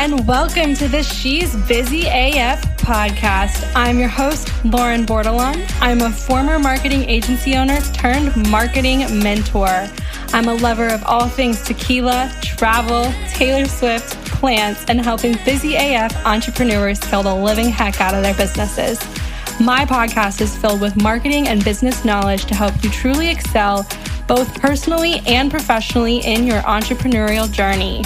and welcome to the She's Busy AF podcast. I'm your host, Lauren Bordelon. I'm a former marketing agency owner turned marketing mentor. I'm a lover of all things tequila, travel, Taylor Swift, plants, and helping busy AF entrepreneurs build a living heck out of their businesses. My podcast is filled with marketing and business knowledge to help you truly excel both personally and professionally in your entrepreneurial journey.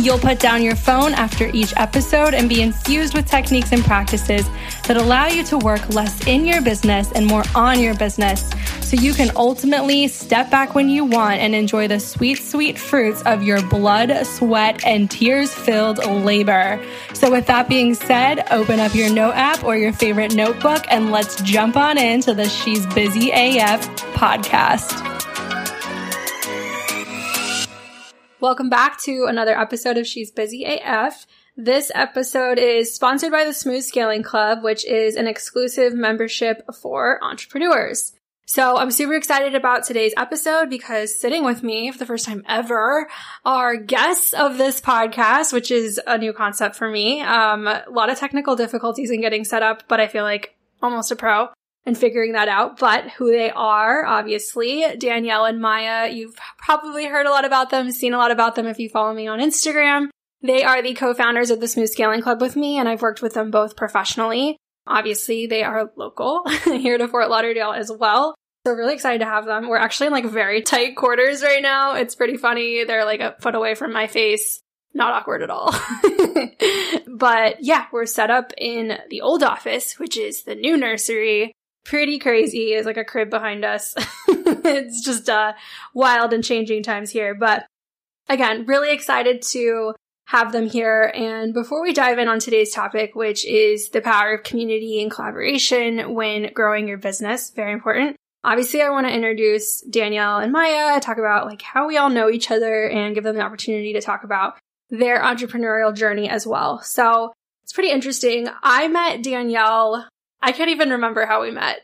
You'll put down your phone after each episode and be infused with techniques and practices that allow you to work less in your business and more on your business so you can ultimately step back when you want and enjoy the sweet, sweet fruits of your blood, sweat, and tears filled labor. So, with that being said, open up your note app or your favorite notebook and let's jump on into the She's Busy AF podcast. Welcome back to another episode of She's Busy AF. This episode is sponsored by the Smooth Scaling Club, which is an exclusive membership for entrepreneurs. So I'm super excited about today's episode because sitting with me for the first time ever are guests of this podcast, which is a new concept for me. Um, a lot of technical difficulties in getting set up, but I feel like almost a pro and figuring that out. But who they are, obviously, Danielle and Maya, you've probably heard a lot about them, seen a lot about them if you follow me on Instagram. They are the co-founders of the Smooth Scaling Club with me, and I've worked with them both professionally. Obviously, they are local here to Fort Lauderdale as well. So really excited to have them. We're actually in like very tight quarters right now. It's pretty funny. They're like a foot away from my face. Not awkward at all. but yeah, we're set up in the old office, which is the new nursery pretty crazy. It's like a crib behind us. it's just uh, wild and changing times here. But again, really excited to have them here. And before we dive in on today's topic, which is the power of community and collaboration when growing your business, very important. Obviously, I want to introduce Danielle and Maya, talk about like how we all know each other and give them the opportunity to talk about their entrepreneurial journey as well. So it's pretty interesting. I met Danielle I can't even remember how we met.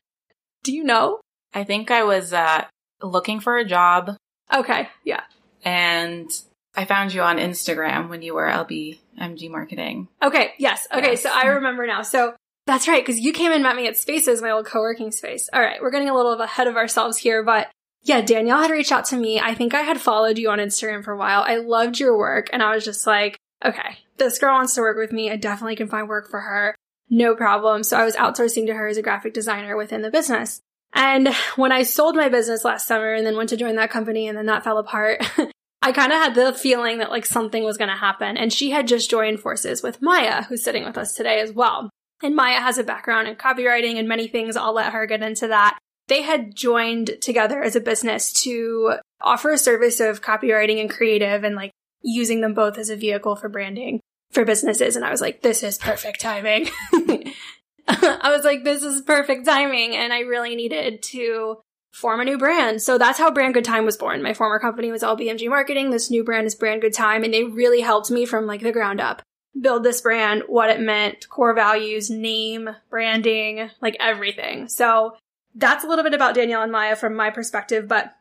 Do you know? I think I was uh, looking for a job. Okay, yeah. And I found you on Instagram when you were LBMG marketing. Okay, yes. Okay, yes. so I remember now. So that's right, because you came and met me at Spaces, my old co working space. All right, we're getting a little ahead of ourselves here, but yeah, Danielle had reached out to me. I think I had followed you on Instagram for a while. I loved your work, and I was just like, okay, this girl wants to work with me. I definitely can find work for her no problem. So I was outsourcing to her as a graphic designer within the business. And when I sold my business last summer and then went to join that company and then that fell apart, I kind of had the feeling that like something was going to happen. And she had just joined forces with Maya, who's sitting with us today as well. And Maya has a background in copywriting and many things. I'll let her get into that. They had joined together as a business to offer a service of copywriting and creative and like using them both as a vehicle for branding for businesses. And I was like, this is perfect timing. I was like, this is perfect timing. And I really needed to form a new brand. So that's how Brand Good Time was born. My former company was LBMG Marketing. This new brand is Brand Good Time. And they really helped me from like the ground up build this brand, what it meant, core values, name, branding, like everything. So that's a little bit about Danielle and Maya from my perspective, but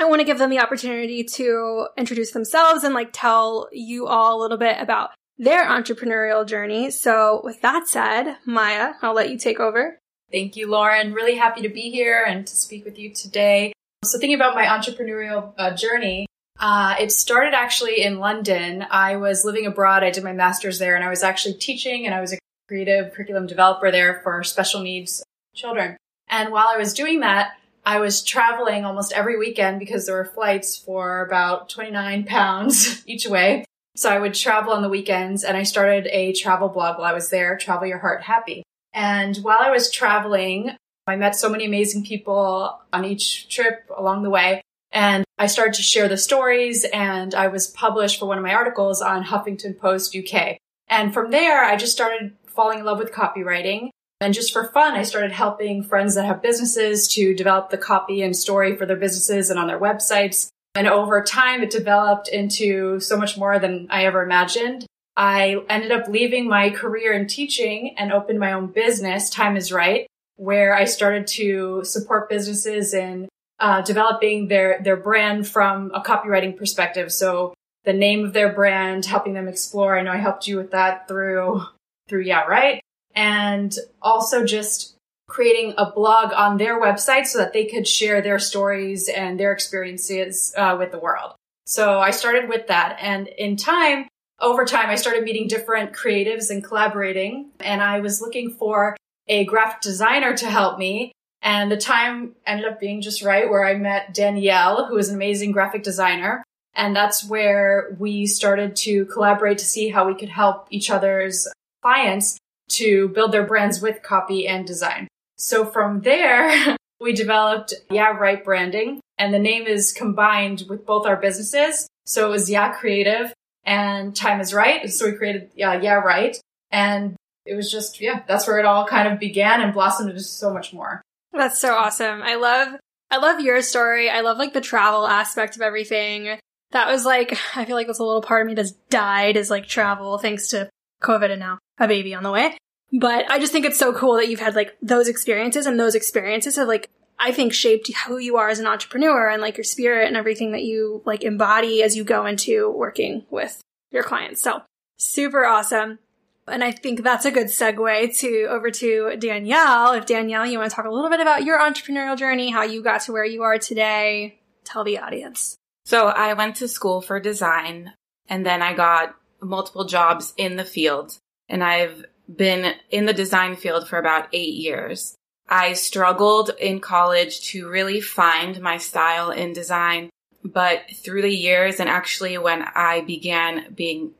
I want to give them the opportunity to introduce themselves and like tell you all a little bit about their entrepreneurial journey. So, with that said, Maya, I'll let you take over. Thank you, Lauren. Really happy to be here and to speak with you today. So, thinking about my entrepreneurial uh, journey, uh, it started actually in London. I was living abroad. I did my master's there, and I was actually teaching, and I was a creative curriculum developer there for special needs children. And while I was doing that, I was traveling almost every weekend because there were flights for about 29 pounds each way. So I would travel on the weekends and I started a travel blog while I was there, Travel Your Heart Happy. And while I was traveling, I met so many amazing people on each trip along the way. And I started to share the stories and I was published for one of my articles on Huffington Post UK. And from there, I just started falling in love with copywriting. And just for fun, I started helping friends that have businesses to develop the copy and story for their businesses and on their websites. And over time, it developed into so much more than I ever imagined. I ended up leaving my career in teaching and opened my own business, Time is Right, where I started to support businesses in uh, developing their, their brand from a copywriting perspective. So the name of their brand, helping them explore. I know I helped you with that through, through Yeah, right. And also just creating a blog on their website so that they could share their stories and their experiences uh, with the world. So I started with that. And in time, over time, I started meeting different creatives and collaborating. And I was looking for a graphic designer to help me. And the time ended up being just right where I met Danielle, who is an amazing graphic designer. And that's where we started to collaborate to see how we could help each other's clients to build their brands with copy and design. So from there, we developed Yeah Right branding and the name is combined with both our businesses. So it was Yeah Creative and Time is Right. So we created uh, Yeah, Yeah Right. And it was just, yeah, that's where it all kind of began and blossomed into so much more. That's so awesome. I love, I love your story. I love like the travel aspect of everything. That was like, I feel like that's a little part of me that's died is like travel thanks to COVID and now a baby on the way. But I just think it's so cool that you've had like those experiences and those experiences have like, I think shaped who you are as an entrepreneur and like your spirit and everything that you like embody as you go into working with your clients. So super awesome. And I think that's a good segue to over to Danielle. If Danielle, you want to talk a little bit about your entrepreneurial journey, how you got to where you are today, tell the audience. So I went to school for design and then I got multiple jobs in the field and I've been in the design field for about eight years. I struggled in college to really find my style in design, but through the years and actually when I began being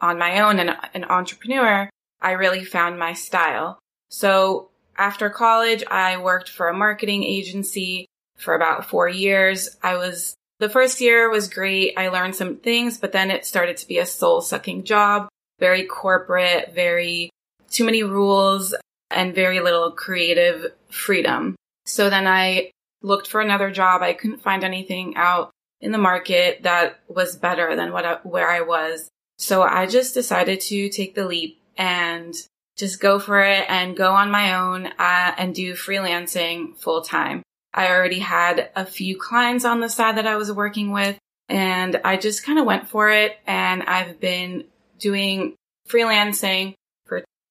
on my own and an entrepreneur, I really found my style. So after college, I worked for a marketing agency for about four years. I was, the first year was great. I learned some things, but then it started to be a soul sucking job, very corporate, very too many rules and very little creative freedom. So then I looked for another job. I couldn't find anything out in the market that was better than what I, where I was. So I just decided to take the leap and just go for it and go on my own uh, and do freelancing full time. I already had a few clients on the side that I was working with and I just kind of went for it and I've been doing freelancing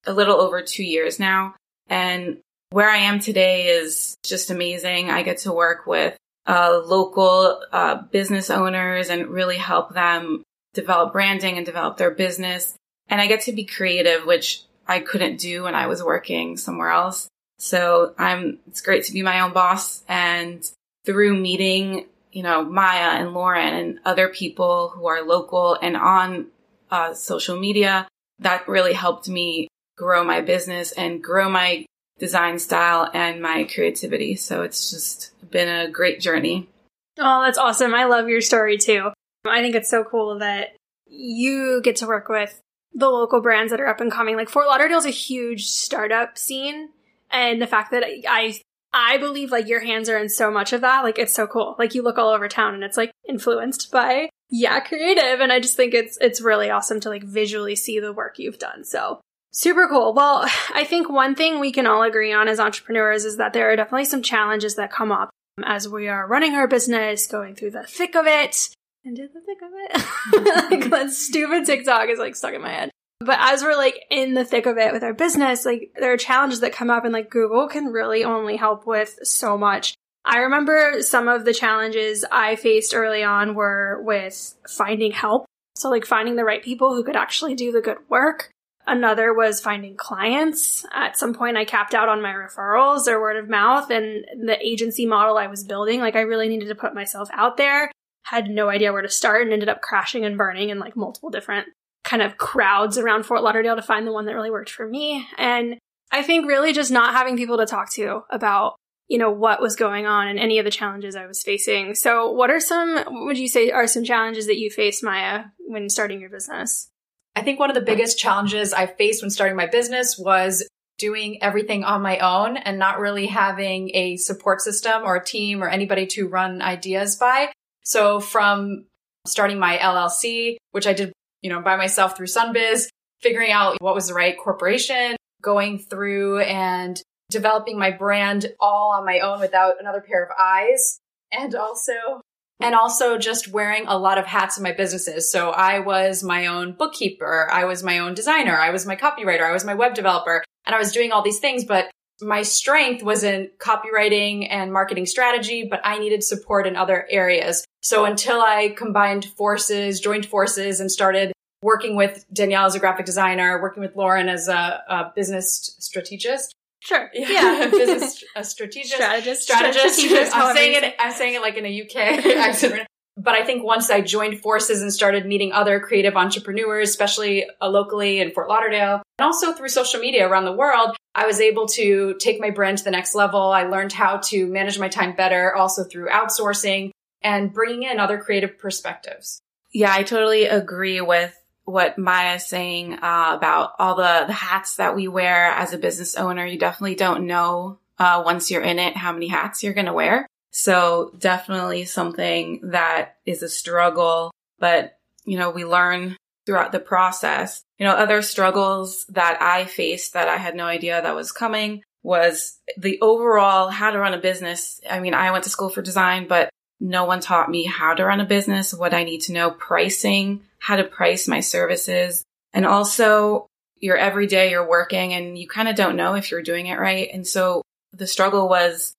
a little over two years now. And where I am today is just amazing. I get to work with uh, local uh, business owners and really help them develop branding and develop their business. And I get to be creative, which I couldn't do when I was working somewhere else. So I'm, it's great to be my own boss and through meeting, you know, Maya and Lauren and other people who are local and on uh, social media, that really helped me grow my business and grow my design style and my creativity. So it's just been a great journey. Oh, that's awesome. I love your story too. I think it's so cool that you get to work with the local brands that are up and coming. Like Fort Lauderdale's a huge startup scene. And the fact that I, I believe like your hands are in so much of that, like it's so cool. Like you look all over town and it's like influenced by, yeah, creative. And I just think it's, it's really awesome to like visually see the work you've done. So Super cool. Well, I think one thing we can all agree on as entrepreneurs is that there are definitely some challenges that come up as we are running our business, going through the thick of it. Into the thick of it. like that stupid TikTok is like stuck in my head. But as we're like in the thick of it with our business, like there are challenges that come up and like Google can really only help with so much. I remember some of the challenges I faced early on were with finding help. So like finding the right people who could actually do the good work. Another was finding clients. At some point, I capped out on my referrals or word of mouth and the agency model I was building. Like, I really needed to put myself out there. Had no idea where to start and ended up crashing and burning in like multiple different kind of crowds around Fort Lauderdale to find the one that really worked for me. And I think really just not having people to talk to about, you know, what was going on and any of the challenges I was facing. So, what are some, what would you say are some challenges that you faced, Maya, when starting your business? I think one of the biggest challenges I faced when starting my business was doing everything on my own and not really having a support system or a team or anybody to run ideas by. So from starting my LLC, which I did, you know, by myself through Sunbiz, figuring out what was the right corporation, going through and developing my brand all on my own without another pair of eyes. And also and also just wearing a lot of hats in my businesses. So I was my own bookkeeper. I was my own designer. I was my copywriter. I was my web developer and I was doing all these things, but my strength was in copywriting and marketing strategy, but I needed support in other areas. So until I combined forces, joined forces and started working with Danielle as a graphic designer, working with Lauren as a, a business strategist, Sure. yeah, Yeah. business a strategist, Strategist. strategist. Strategist, I'm saying it. I'm saying it like in a UK accent. But I think once I joined forces and started meeting other creative entrepreneurs, especially uh, locally in Fort Lauderdale, and also through social media around the world, I was able to take my brand to the next level. I learned how to manage my time better, also through outsourcing and bringing in other creative perspectives. Yeah, I totally agree with what Maya's saying uh, about all the, the hats that we wear as a business owner. You definitely don't know uh, once you're in it how many hats you're going to wear. So definitely something that is a struggle, but you know, we learn throughout the process. You know, other struggles that I faced that I had no idea that was coming was the overall how to run a business. I mean, I went to school for design, but no one taught me how to run a business, what I need to know, pricing, how to price my services. And also you're every day you're working and you kind of don't know if you're doing it right. And so the struggle was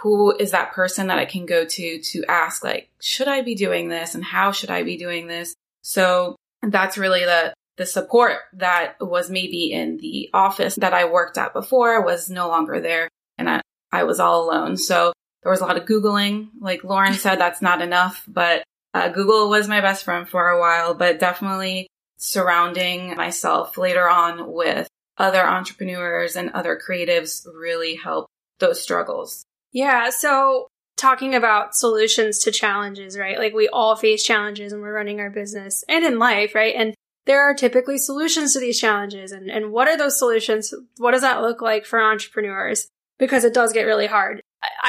who is that person that I can go to to ask like, should I be doing this and how should I be doing this? So that's really the the support that was maybe in the office that I worked at before was no longer there and I, I was all alone. So there was a lot of Googling. Like Lauren said, that's not enough, but uh, Google was my best friend for a while, but definitely surrounding myself later on with other entrepreneurs and other creatives really helped those struggles. Yeah. So talking about solutions to challenges, right? Like we all face challenges when we're running our business and in life, right? And there are typically solutions to these challenges. And, and what are those solutions? What does that look like for entrepreneurs? Because it does get really hard.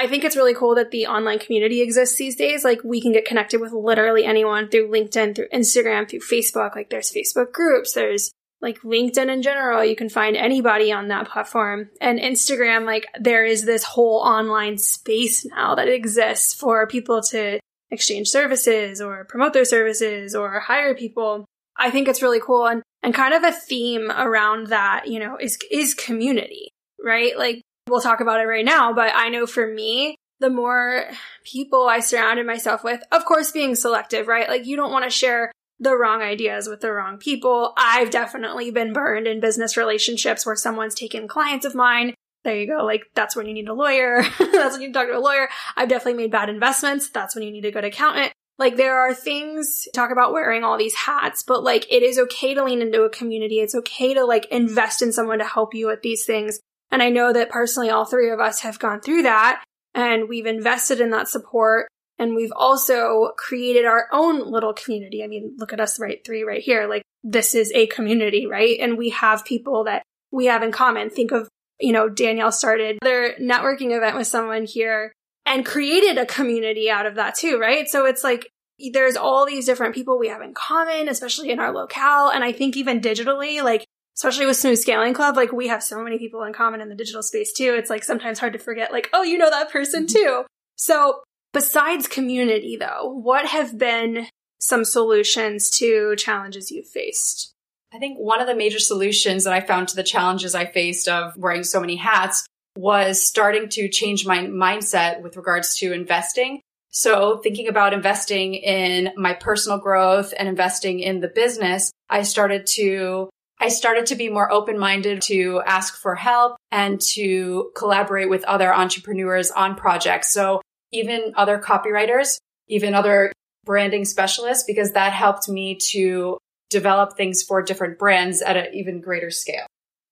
I- think it's really cool that the online community exists these days. Like we can get connected with literally anyone through LinkedIn, through Instagram, through Facebook. Like there's Facebook groups, there's like LinkedIn in general, you can find anybody on that platform. And Instagram, like there is this whole online space now that exists for people to exchange services or promote their services or hire people. I think it's really cool and, and kind of a theme around that, you know, is, is community, right? Like we'll talk about it right now, but I know for me, the more people I surrounded myself with, of course, being selective, right? Like you don't want to share the wrong ideas with the wrong people. I've definitely been burned in business relationships where someone's taken clients of mine. There you go. Like, that's when you need a lawyer. that's when you talk to a lawyer. I've definitely made bad investments. That's when you need a good accountant. Like, there are things, talk about wearing all these hats, but like, it is okay to lean into a community. It's okay to like invest in someone to help you with these things. And I know that personally, all three of us have gone through that and we've invested in that support and we've also created our own little community. I mean, look at us, right? Three right here. Like this is a community, right? And we have people that we have in common. Think of, you know, Danielle started their networking event with someone here and created a community out of that too, right? So it's like, there's all these different people we have in common, especially in our locale. And I think even digitally, like, especially with Smooth Scaling Club, like we have so many people in common in the digital space too. It's like sometimes hard to forget, like, oh, you know that person mm-hmm. too. So Besides community, though, what have been some solutions to challenges you've faced? I think one of the major solutions that I found to the challenges I faced of wearing so many hats was starting to change my mindset with regards to investing. So thinking about investing in my personal growth and investing in the business, I started to I started to be more open minded to ask for help and to collaborate with other entrepreneurs on projects. So even other copywriters, even other branding specialists, because that helped me to develop things for different brands at an even greater scale.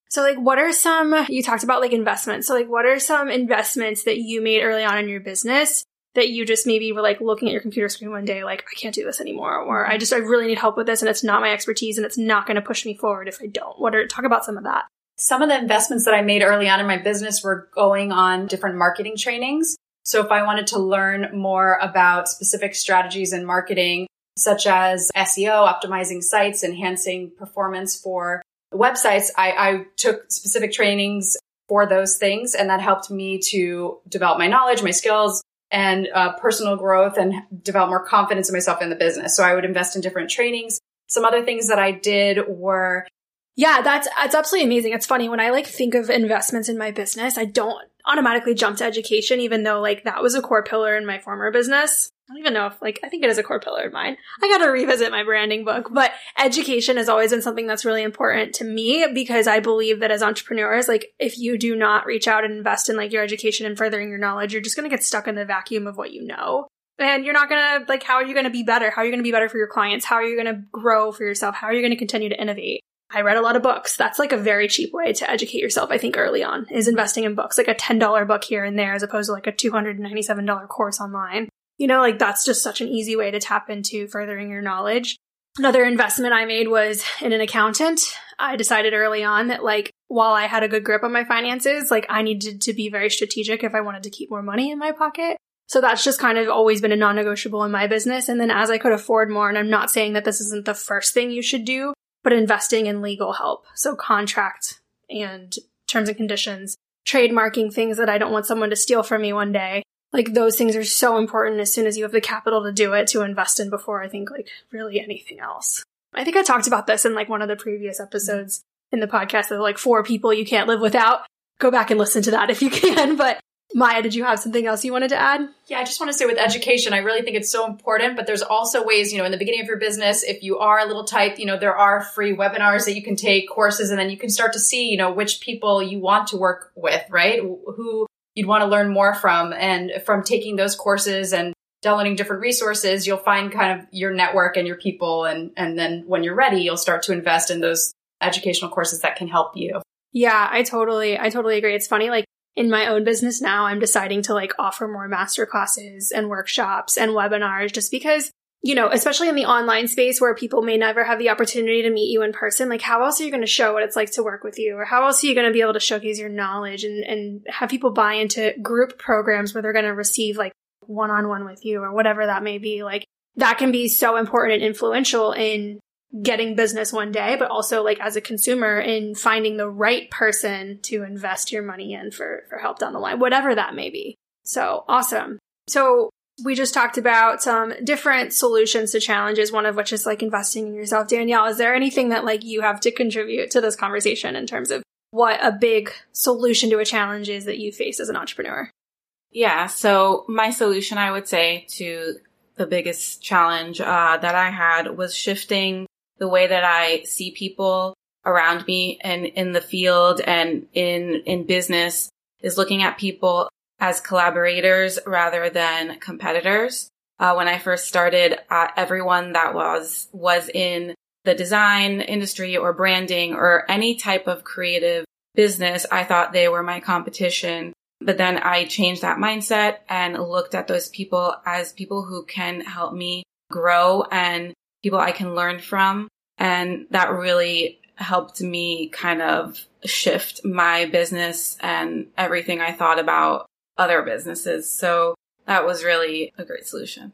So like what are some you talked about like investments. So like what are some investments that you made early on in your business that you just maybe were like looking at your computer screen one day like I can't do this anymore or I just I really need help with this and it's not my expertise and it's not going to push me forward if I don't. What are talk about some of that. Some of the investments that I made early on in my business were going on different marketing trainings. So if I wanted to learn more about specific strategies in marketing, such as SEO, optimizing sites, enhancing performance for websites, I, I took specific trainings for those things. And that helped me to develop my knowledge, my skills, and uh, personal growth and develop more confidence in myself in the business. So I would invest in different trainings. Some other things that I did were yeah, that's that's absolutely amazing. It's funny when I like think of investments in my business, I don't automatically jump to education, even though like that was a core pillar in my former business. I don't even know if like I think it is a core pillar of mine. I got to revisit my branding book, but education has always been something that's really important to me because I believe that as entrepreneurs, like if you do not reach out and invest in like your education and furthering your knowledge, you're just going to get stuck in the vacuum of what you know. And you're not going to like how are you going to be better? How are you going to be better for your clients? How are you going to grow for yourself? How are you going to continue to innovate? I read a lot of books. That's like a very cheap way to educate yourself, I think, early on, is investing in books, like a $10 book here and there, as opposed to like a $297 course online. You know, like that's just such an easy way to tap into furthering your knowledge. Another investment I made was in an accountant. I decided early on that like while I had a good grip on my finances, like I needed to be very strategic if I wanted to keep more money in my pocket. So that's just kind of always been a non-negotiable in my business. And then as I could afford more, and I'm not saying that this isn't the first thing you should do, but investing in legal help. So contract and terms and conditions, trademarking things that I don't want someone to steal from me one day. Like those things are so important as soon as you have the capital to do it to invest in before I think like really anything else. I think I talked about this in like one of the previous episodes in the podcast of like four people you can't live without. Go back and listen to that if you can. But Maya, did you have something else you wanted to add? Yeah, I just want to say with education, I really think it's so important, but there's also ways, you know, in the beginning of your business, if you are a little tight, you know, there are free webinars that you can take, courses, and then you can start to see, you know, which people you want to work with, right? Who you'd want to learn more from. And from taking those courses and downloading different resources, you'll find kind of your network and your people. And, and then when you're ready, you'll start to invest in those educational courses that can help you. Yeah, I totally, I totally agree. It's funny, like in my own business now, I'm deciding to like offer more master classes and workshops and webinars just because, you know, especially in the online space where people may never have the opportunity to meet you in person, like how else are you going to show what it's like to work with you? Or how else are you going to be able to showcase your knowledge and, and have people buy into group programs where they're going to receive like one on one with you or whatever that may be? Like that can be so important and influential in getting business one day, but also like as a consumer in finding the right person to invest your money in for, for help down the line, whatever that may be. So awesome. So we just talked about some different solutions to challenges, one of which is like investing in yourself. Danielle, is there anything that like you have to contribute to this conversation in terms of what a big solution to a challenge is that you face as an entrepreneur? Yeah. So my solution, I would say to the biggest challenge uh, that I had was shifting the way that I see people around me and in the field and in, in business is looking at people as collaborators rather than competitors. Uh, when I first started, uh, everyone that was, was in the design industry or branding or any type of creative business, I thought they were my competition. But then I changed that mindset and looked at those people as people who can help me grow and people I can learn from. And that really helped me kind of shift my business and everything I thought about other businesses. So that was really a great solution.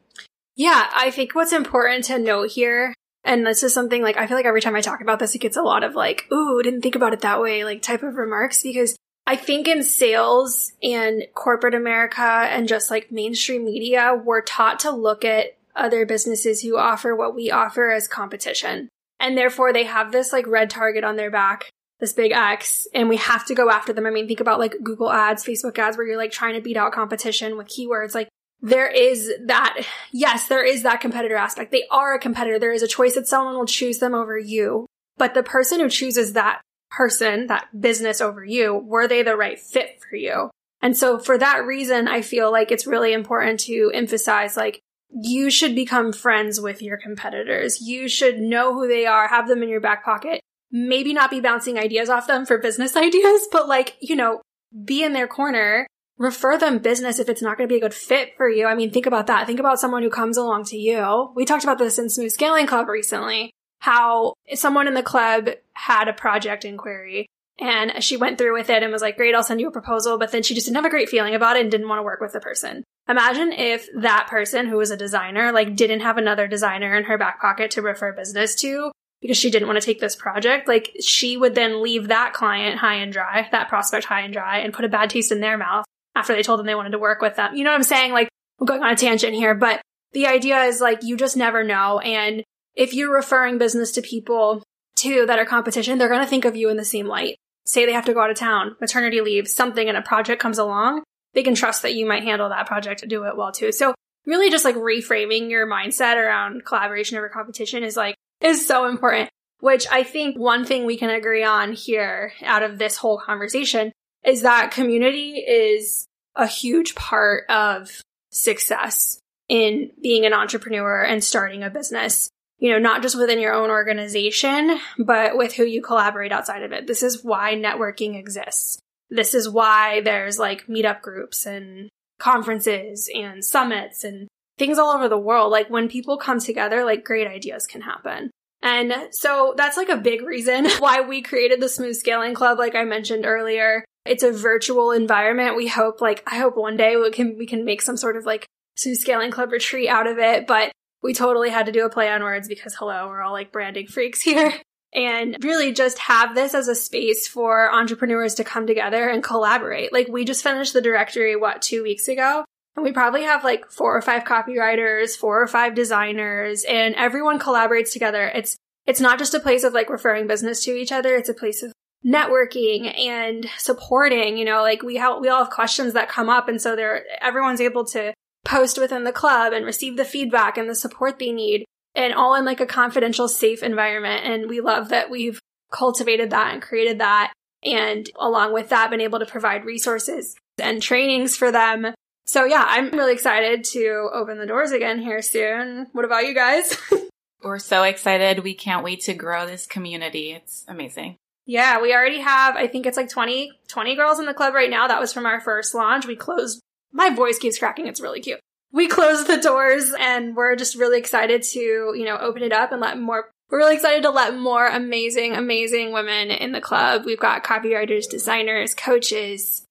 Yeah, I think what's important to note here, and this is something like I feel like every time I talk about this, it gets a lot of like, ooh, didn't think about it that way, like type of remarks, because I think in sales and corporate America and just like mainstream media, we're taught to look at other businesses who offer what we offer as competition. And therefore they have this like red target on their back, this big X, and we have to go after them. I mean, think about like Google ads, Facebook ads, where you're like trying to beat out competition with keywords. Like there is that, yes, there is that competitor aspect. They are a competitor. There is a choice that someone will choose them over you. But the person who chooses that person, that business over you, were they the right fit for you? And so for that reason, I feel like it's really important to emphasize like you should become friends with your competitors. You should know who they are, have them in your back pocket. Maybe not be bouncing ideas off them for business ideas, but like, you know, be in their corner, refer them business if it's not going to be a good fit for you. I mean, think about that. Think about someone who comes along to you. We talked about this in Smooth Scaling Club recently, how someone in the club had a project inquiry and she went through with it and was like, great, I'll send you a proposal. But then she just didn't have a great feeling about it and didn't want to work with the person. Imagine if that person who was a designer, like didn't have another designer in her back pocket to refer business to because she didn't want to take this project. Like she would then leave that client high and dry, that prospect high and dry and put a bad taste in their mouth after they told them they wanted to work with them. You know what I'm saying? Like I'm going on a tangent here, but the idea is like you just never know. And if you're referring business to people too that are competition, they're going to think of you in the same light. Say they have to go out of town, maternity leave, something, and a project comes along, they can trust that you might handle that project and do it well too. So really just like reframing your mindset around collaboration over competition is like, is so important. Which I think one thing we can agree on here out of this whole conversation is that community is a huge part of success in being an entrepreneur and starting a business. You know, not just within your own organization, but with who you collaborate outside of it. This is why networking exists. This is why there's like meetup groups and conferences and summits and things all over the world. Like when people come together, like great ideas can happen. And so that's like a big reason why we created the Smooth Scaling Club, like I mentioned earlier. It's a virtual environment. We hope, like, I hope one day we can, we can make some sort of like Smooth Scaling Club retreat out of it, but we totally had to do a play on words because hello, we're all like branding freaks here. And really just have this as a space for entrepreneurs to come together and collaborate. Like we just finished the directory, what, two weeks ago? And we probably have like four or five copywriters, four or five designers, and everyone collaborates together. It's it's not just a place of like referring business to each other, it's a place of networking and supporting, you know, like we have we all have questions that come up and so they're everyone's able to post within the club and receive the feedback and the support they need and all in like a confidential safe environment. And we love that we've cultivated that and created that and along with that been able to provide resources and trainings for them so yeah, I'm really excited to open the doors again here soon. What about you guys? We're so excited. We can't wait to grow this community. It's amazing. Yeah, we already have, I think it's like 20, 20 girls in the club right now. That was from our first launch. We closed, my voice keeps cracking. It's really cute. We closed the doors and we're just really excited to, you know, open it up and let more, we're really excited to let more amazing, amazing women in the club. We've got copywriters, designers, coaches,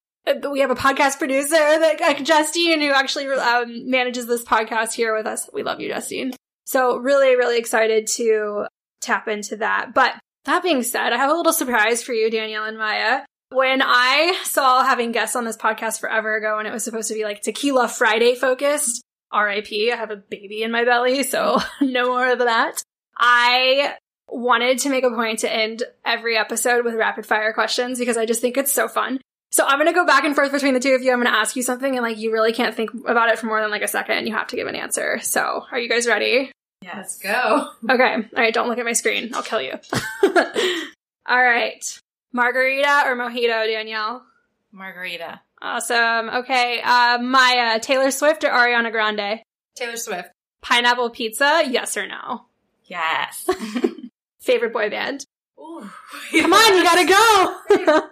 we have a podcast producer, that Justine, who actually um, manages this podcast here with us. We love you, Justine. So really, really excited to tap into that. But that being said, I have a little surprise for you, Danielle and Maya. When I saw having guests on this podcast forever ago and it was supposed to be like Tequila Friday focused, RIP, I have a baby in my belly, so no more of that. I wanted to make a point to end every episode with rapid fire questions because I just think it's so fun. So I'm gonna go back and forth between the two of you. I'm gonna ask you something and like you really can't think about it for more than like a second you have to give an answer. So are you guys ready? Yeah, let's go. Okay. All right, don't look at my screen. I'll kill you. All right. Margarita or mojito, Danielle? Margarita. Awesome. Okay. Uh, Maya, Taylor Swift or Ariana Grande? Taylor Swift. Pineapple pizza, yes or no? Yes. Favorite boy band? Ooh. Come on, you gotta go.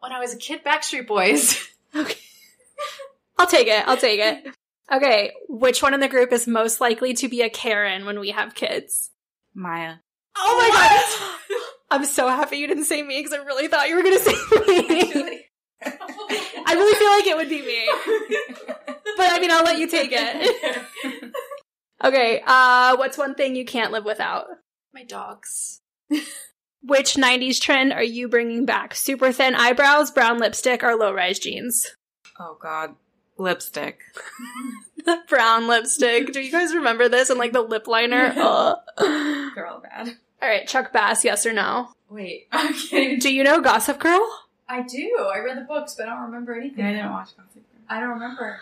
When I was a kid, Backstreet Boys. okay. I'll take it. I'll take it. Okay. Which one in the group is most likely to be a Karen when we have kids? Maya. Oh my god. I'm so happy you didn't say me because I really thought you were going to say me. I really feel like it would be me. But I mean, I'll let you take it. okay. Uh, what's one thing you can't live without? My dogs. Which 90s trend are you bringing back? Super thin eyebrows, brown lipstick, or low rise jeans? Oh god. Lipstick. brown lipstick. Do you guys remember this? And like the lip liner? They're all bad. All right, Chuck Bass, yes or no? Wait, I'm kidding. Do you know Gossip Girl? I do. I read the books, but I don't remember anything. Yeah, I didn't watch Gossip Girl. I don't remember.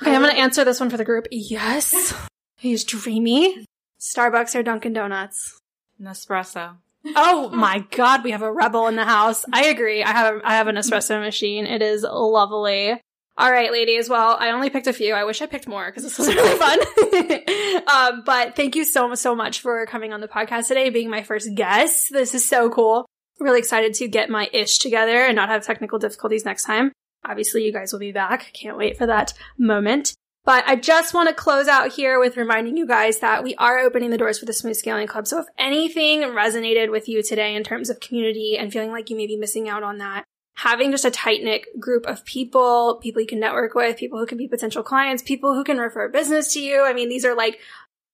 Okay, I'm going to answer this one for the group. Yes. He's dreamy. Starbucks or Dunkin' Donuts? Nespresso. Oh my god, we have a rebel in the house. I agree. I have I have an espresso machine. It is lovely. All right, ladies. Well, I only picked a few. I wish I picked more because this was really fun. um, but thank you so so much for coming on the podcast today, being my first guest. This is so cool. Really excited to get my ish together and not have technical difficulties next time. Obviously, you guys will be back. Can't wait for that moment. But I just want to close out here with reminding you guys that we are opening the doors for the Smooth Scaling Club. So if anything resonated with you today in terms of community and feeling like you may be missing out on that, having just a tight knit group of people, people you can network with, people who can be potential clients, people who can refer business to you. I mean, these are like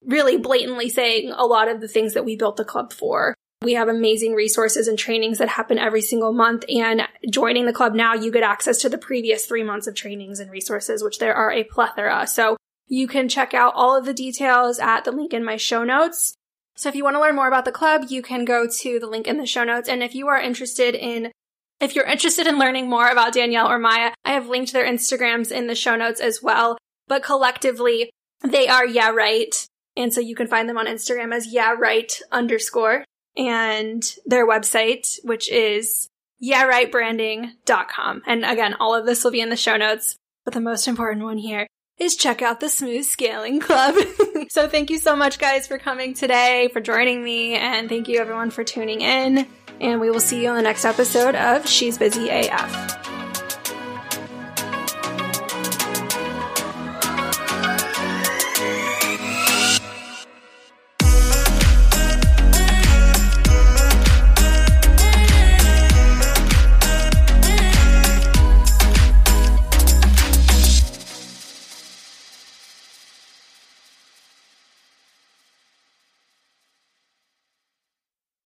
really blatantly saying a lot of the things that we built the club for. We have amazing resources and trainings that happen every single month. And joining the club now, you get access to the previous three months of trainings and resources, which there are a plethora. So you can check out all of the details at the link in my show notes. So if you want to learn more about the club, you can go to the link in the show notes. And if you are interested in if you're interested in learning more about Danielle or Maya, I have linked their Instagrams in the show notes as well. But collectively, they are yeah right. And so you can find them on Instagram as yeah right underscore and their website, which is yeahrightbranding.com. And again, all of this will be in the show notes. But the most important one here is check out the Smooth Scaling Club. so thank you so much guys for coming today, for joining me, and thank you everyone for tuning in. And we will see you on the next episode of She's Busy AF.